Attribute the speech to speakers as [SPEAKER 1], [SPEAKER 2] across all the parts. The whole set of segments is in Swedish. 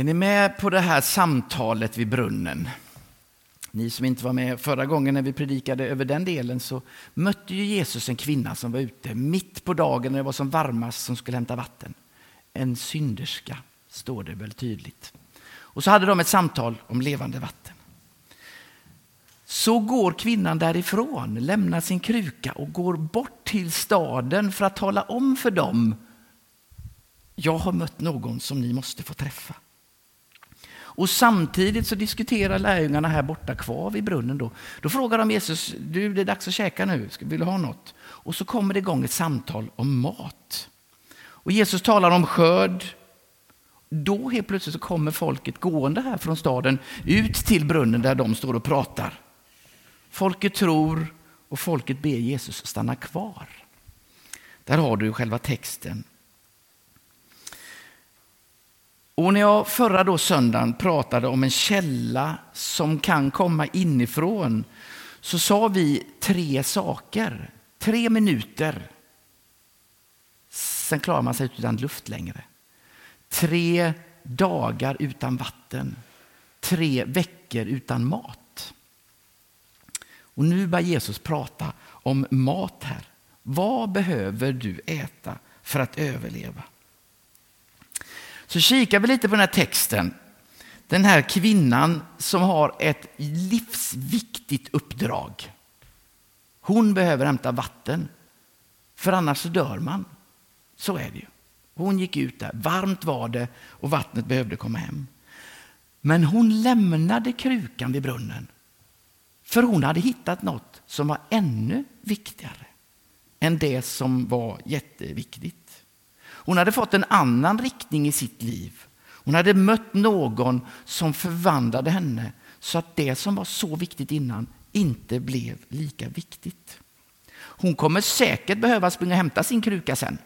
[SPEAKER 1] Är ni med på det här samtalet vid brunnen? Ni som inte var med förra gången när vi predikade över den delen så mötte ju Jesus en kvinna som var ute mitt på dagen när det var som varmast som skulle hämta vatten. En synderska, står det väl tydligt. Och så hade de ett samtal om levande vatten. Så går kvinnan därifrån, lämnar sin kruka och går bort till staden för att tala om för dem jag har mött någon som ni måste få träffa. Och samtidigt så diskuterar lärjungarna här borta kvar vid brunnen. Då, då frågar de Jesus, du det är dags att käka nu, vill du ha något? Och så kommer det igång ett samtal om mat. Och Jesus talar om skörd. Då helt plötsligt så kommer folket gående här från staden ut till brunnen där de står och pratar. Folket tror och folket ber Jesus stanna kvar. Där har du själva texten. Och när jag förra då söndagen pratade om en källa som kan komma inifrån så sa vi tre saker. Tre minuter. Sen klarar man sig utan luft längre. Tre dagar utan vatten. Tre veckor utan mat. Och nu börjar Jesus prata om mat här. Vad behöver du äta för att överleva? Så kikar vi lite på den här texten. Den här kvinnan som har ett livsviktigt uppdrag. Hon behöver hämta vatten, för annars så dör man. Så är det ju. Hon gick ut där, varmt var det och vattnet behövde komma hem. Men hon lämnade krukan vid brunnen. För hon hade hittat något som var ännu viktigare än det som var jätteviktigt. Hon hade fått en annan riktning i sitt liv. Hon hade mött någon som förvandlade henne så att det som var så viktigt innan inte blev lika viktigt. Hon kommer säkert behöva springa och hämta sin kruka sen.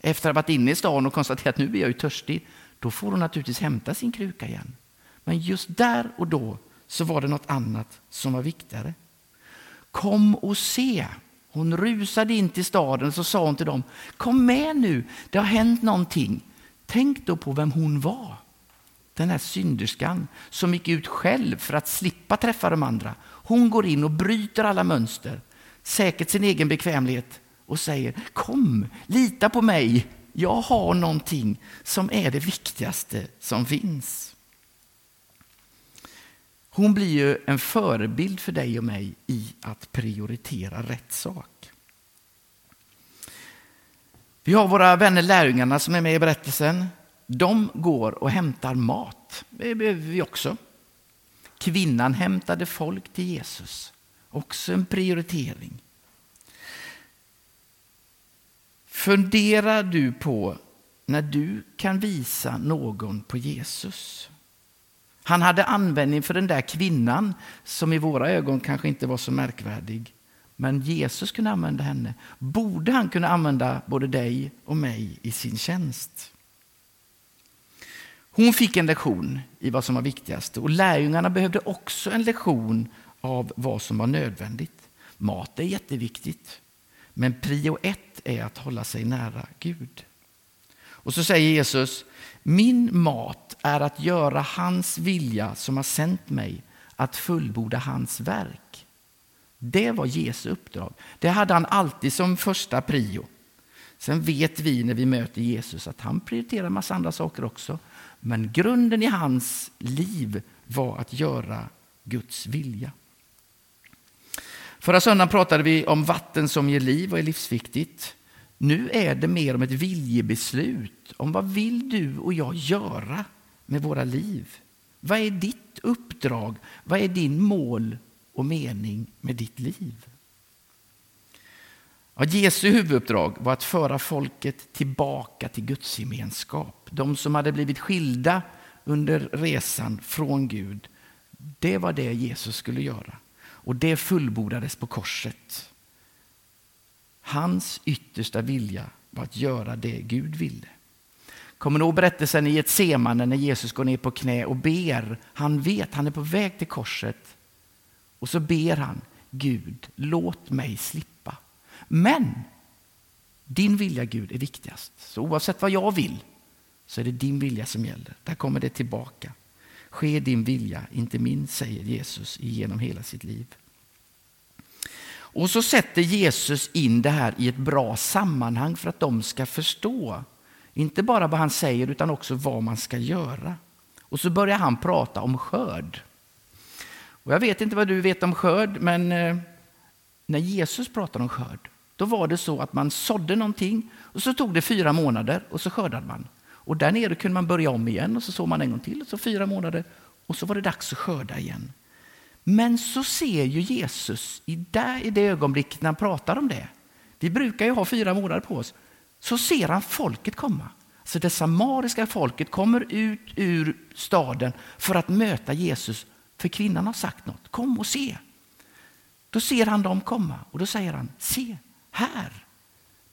[SPEAKER 1] Efter att ha varit inne i stan och konstaterat att nu är jag ju törstig. Då får hon naturligtvis hämta sin kruka igen. Men just där och då så var det något annat som var viktigare. Kom och se, hon rusade in till staden och så sa hon till dem, kom med nu, det har hänt någonting. Tänk då på vem hon var. Den här synderskan som gick ut själv för att slippa träffa de andra. Hon går in och bryter alla mönster, säkert sin egen bekvämlighet och säger, kom, lita på mig, jag har någonting som är det viktigaste som finns. Hon blir ju en förebild för dig och mig i att prioritera rätt sak. Vi har våra vänner lärjungarna som är med i berättelsen. De går och hämtar mat. Det behöver vi också. Kvinnan hämtade folk till Jesus. Också en prioritering. Funderar du på när du kan visa någon på Jesus? Han hade användning för den där kvinnan som i våra ögon kanske inte var så märkvärdig. Men Jesus kunde använda henne. Borde han kunna använda både dig och mig i sin tjänst? Hon fick en lektion i vad som var viktigast och lärjungarna behövde också en lektion av vad som var nödvändigt. Mat är jätteviktigt, men prio ett är att hålla sig nära Gud. Och så säger Jesus, min mat är att göra hans vilja som har sänt mig, att fullborda hans verk. Det var Jesu uppdrag. Det hade han alltid som första prio. Sen vet vi när vi möter Jesus att han prioriterar en massa andra saker också. Men grunden i hans liv var att göra Guds vilja. Förra söndagen pratade vi om vatten som ger liv och är livsviktigt. Nu är det mer om ett viljebeslut om vad vill du och jag göra med våra liv? Vad är ditt uppdrag? Vad är din mål och mening med ditt liv? Ja, Jesu huvuduppdrag var att föra folket tillbaka till Guds gemenskap. De som hade blivit skilda under resan från Gud. Det var det Jesus skulle göra. Och det fullbordades på korset. Hans yttersta vilja var att göra det Gud ville. Kommer ni ihåg berättelsen i ett semane när Jesus går ner på knä och ber. Han vet, han är på väg till korset. Och så ber han, Gud, låt mig slippa. Men din vilja Gud är viktigast. Så oavsett vad jag vill så är det din vilja som gäller. Där kommer det tillbaka. Ske din vilja, inte min, säger Jesus genom hela sitt liv. Och så sätter Jesus in det här i ett bra sammanhang för att de ska förstå. Inte bara vad han säger utan också vad man ska göra. Och så börjar han prata om skörd. Och jag vet inte vad du vet om skörd, men eh, när Jesus pratade om skörd, då var det så att man sådde någonting och så tog det fyra månader och så skördade man. Och där nere kunde man börja om igen och så såg man en gång till, och så fyra månader och så var det dags att skörda igen. Men så ser ju Jesus i, där, i det ögonblicket när han pratar om det, vi brukar ju ha fyra månader på oss, så ser han folket komma. Så det samariska folket kommer ut ur staden för att möta Jesus, för kvinnan har sagt något. Kom och se. Då ser han dem komma och då säger han, se här.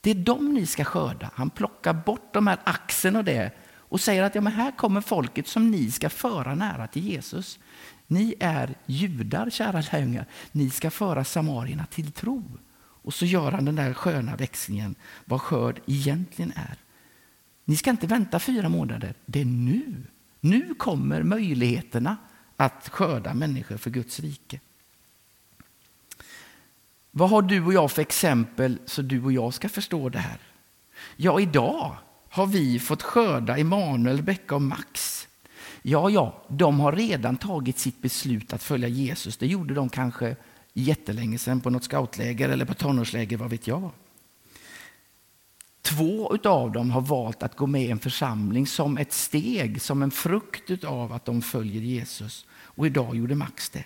[SPEAKER 1] Det är dem ni ska skörda. Han plockar bort de här axeln och det och säger att ja, men här kommer folket som ni ska föra nära till Jesus. Ni är judar, kära lärjungar. Ni ska föra samarierna till tro. Och så gör han den där sköna växlingen, vad skörd egentligen är. Ni ska inte vänta fyra månader, det är nu. Nu kommer möjligheterna att skörda människor för Guds rike. Vad har du och jag för exempel så du och jag ska förstå det här? Ja, idag har vi fått skörda Emanuel, Becka och Max. Ja, ja, de har redan tagit sitt beslut att följa Jesus. Det gjorde de kanske jättelänge sedan på något scoutläger eller på tonårsläger, vad vet jag. Två av dem har valt att gå med i en församling som ett steg, som en frukt av att de följer Jesus. Och idag gjorde Max det.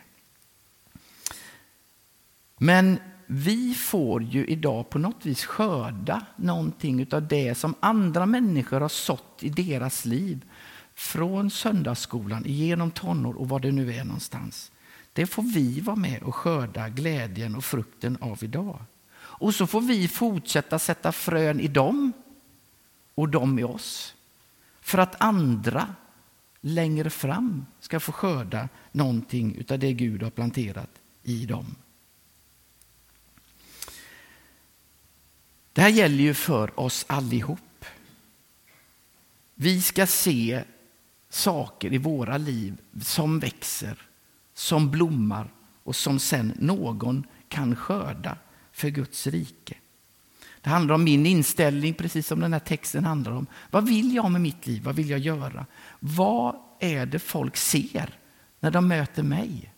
[SPEAKER 1] Men vi får ju idag på något vis skörda någonting av det som andra människor har sått i deras liv. Från söndagsskolan, genom tonår och vad det nu är någonstans. Det får vi vara med och skörda glädjen och frukten av idag. Och så får vi fortsätta sätta frön i dem och de i oss. För att andra längre fram ska få skörda någonting av det Gud har planterat i dem. Det här gäller ju för oss allihop. Vi ska se saker i våra liv som växer, som blommar och som sen någon kan skörda för Guds rike. Det handlar om min inställning, precis som den här texten handlar om. Vad vill jag med mitt liv? Vad vill jag göra? Vad är det folk ser när de möter mig?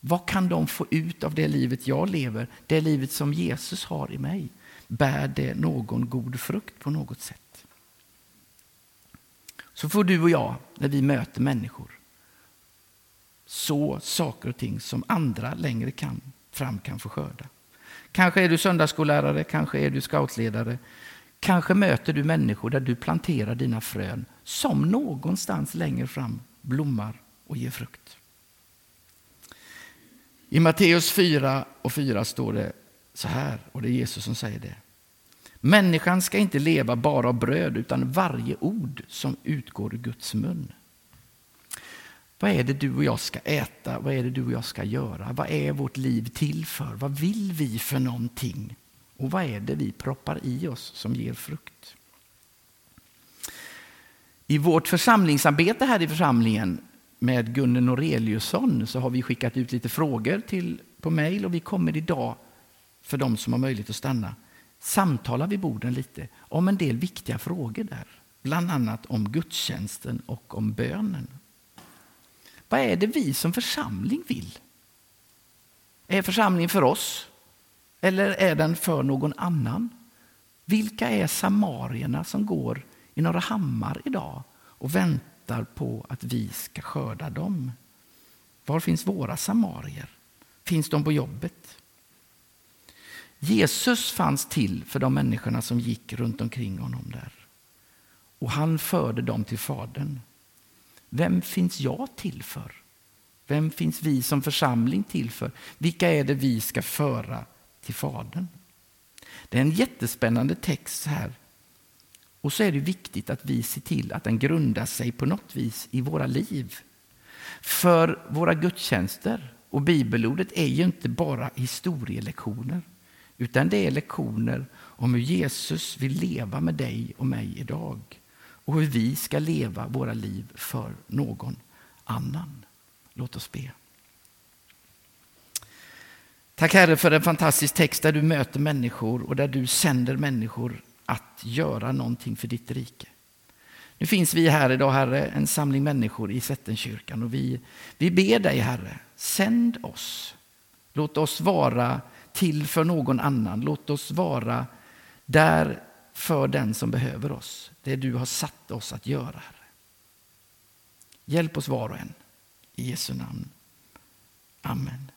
[SPEAKER 1] Vad kan de få ut av det livet jag lever, det livet som Jesus har i mig? Bär det någon god frukt på något sätt? Så får du och jag, när vi möter människor, så saker och ting som andra längre kan, fram kan få skörda. Kanske är du söndagsskollärare, kanske är du scoutledare. Kanske möter du människor där du planterar dina frön som någonstans längre fram blommar och ger frukt. I Matteus 4 och 4 står det så här, och det är Jesus som säger det. Människan ska inte leva bara av bröd utan varje ord som utgår ur Guds mun. Vad är det du och jag ska äta? Vad är det du och jag ska göra? Vad är vårt liv till för? Vad vill vi för någonting? Och vad är det vi proppar i oss som ger frukt? I vårt församlingsarbete här i församlingen med Gunnel Noreliusson så har vi skickat ut lite frågor till, på mejl och vi kommer idag, för de som har möjlighet att stanna, samtalar vid borden lite om en del viktiga frågor där. Bland annat om gudstjänsten och om bönen. Vad är det vi som församling vill? Är församlingen för oss? Eller är den för någon annan? Vilka är samarierna som går i några Hammar idag och väntar på att vi ska skörda dem? Var finns våra samarier? Finns de på jobbet? Jesus fanns till för de människorna som gick runt omkring honom där. Och han förde dem till Fadern. Vem finns jag till för? Vem finns vi som församling till för? Vilka är det vi ska föra till Fadern? Det är en jättespännande text här. Och så är det viktigt att vi ser till att den grundar sig på något vis i våra liv. För våra gudstjänster och bibelordet är ju inte bara historielektioner. Utan det är lektioner om hur Jesus vill leva med dig och mig idag. och hur vi ska leva våra liv för någon annan. Låt oss be. Tack Herre för en fantastisk text där du möter människor och där du sänder människor att göra någonting för ditt rike. Nu finns vi här idag, Herre, en samling människor i Sättenkyrkan och vi, vi ber dig, Herre, sänd oss. Låt oss vara till för någon annan. Låt oss vara där för den som behöver oss. Det du har satt oss att göra, Herre. Hjälp oss var och en. I Jesu namn. Amen.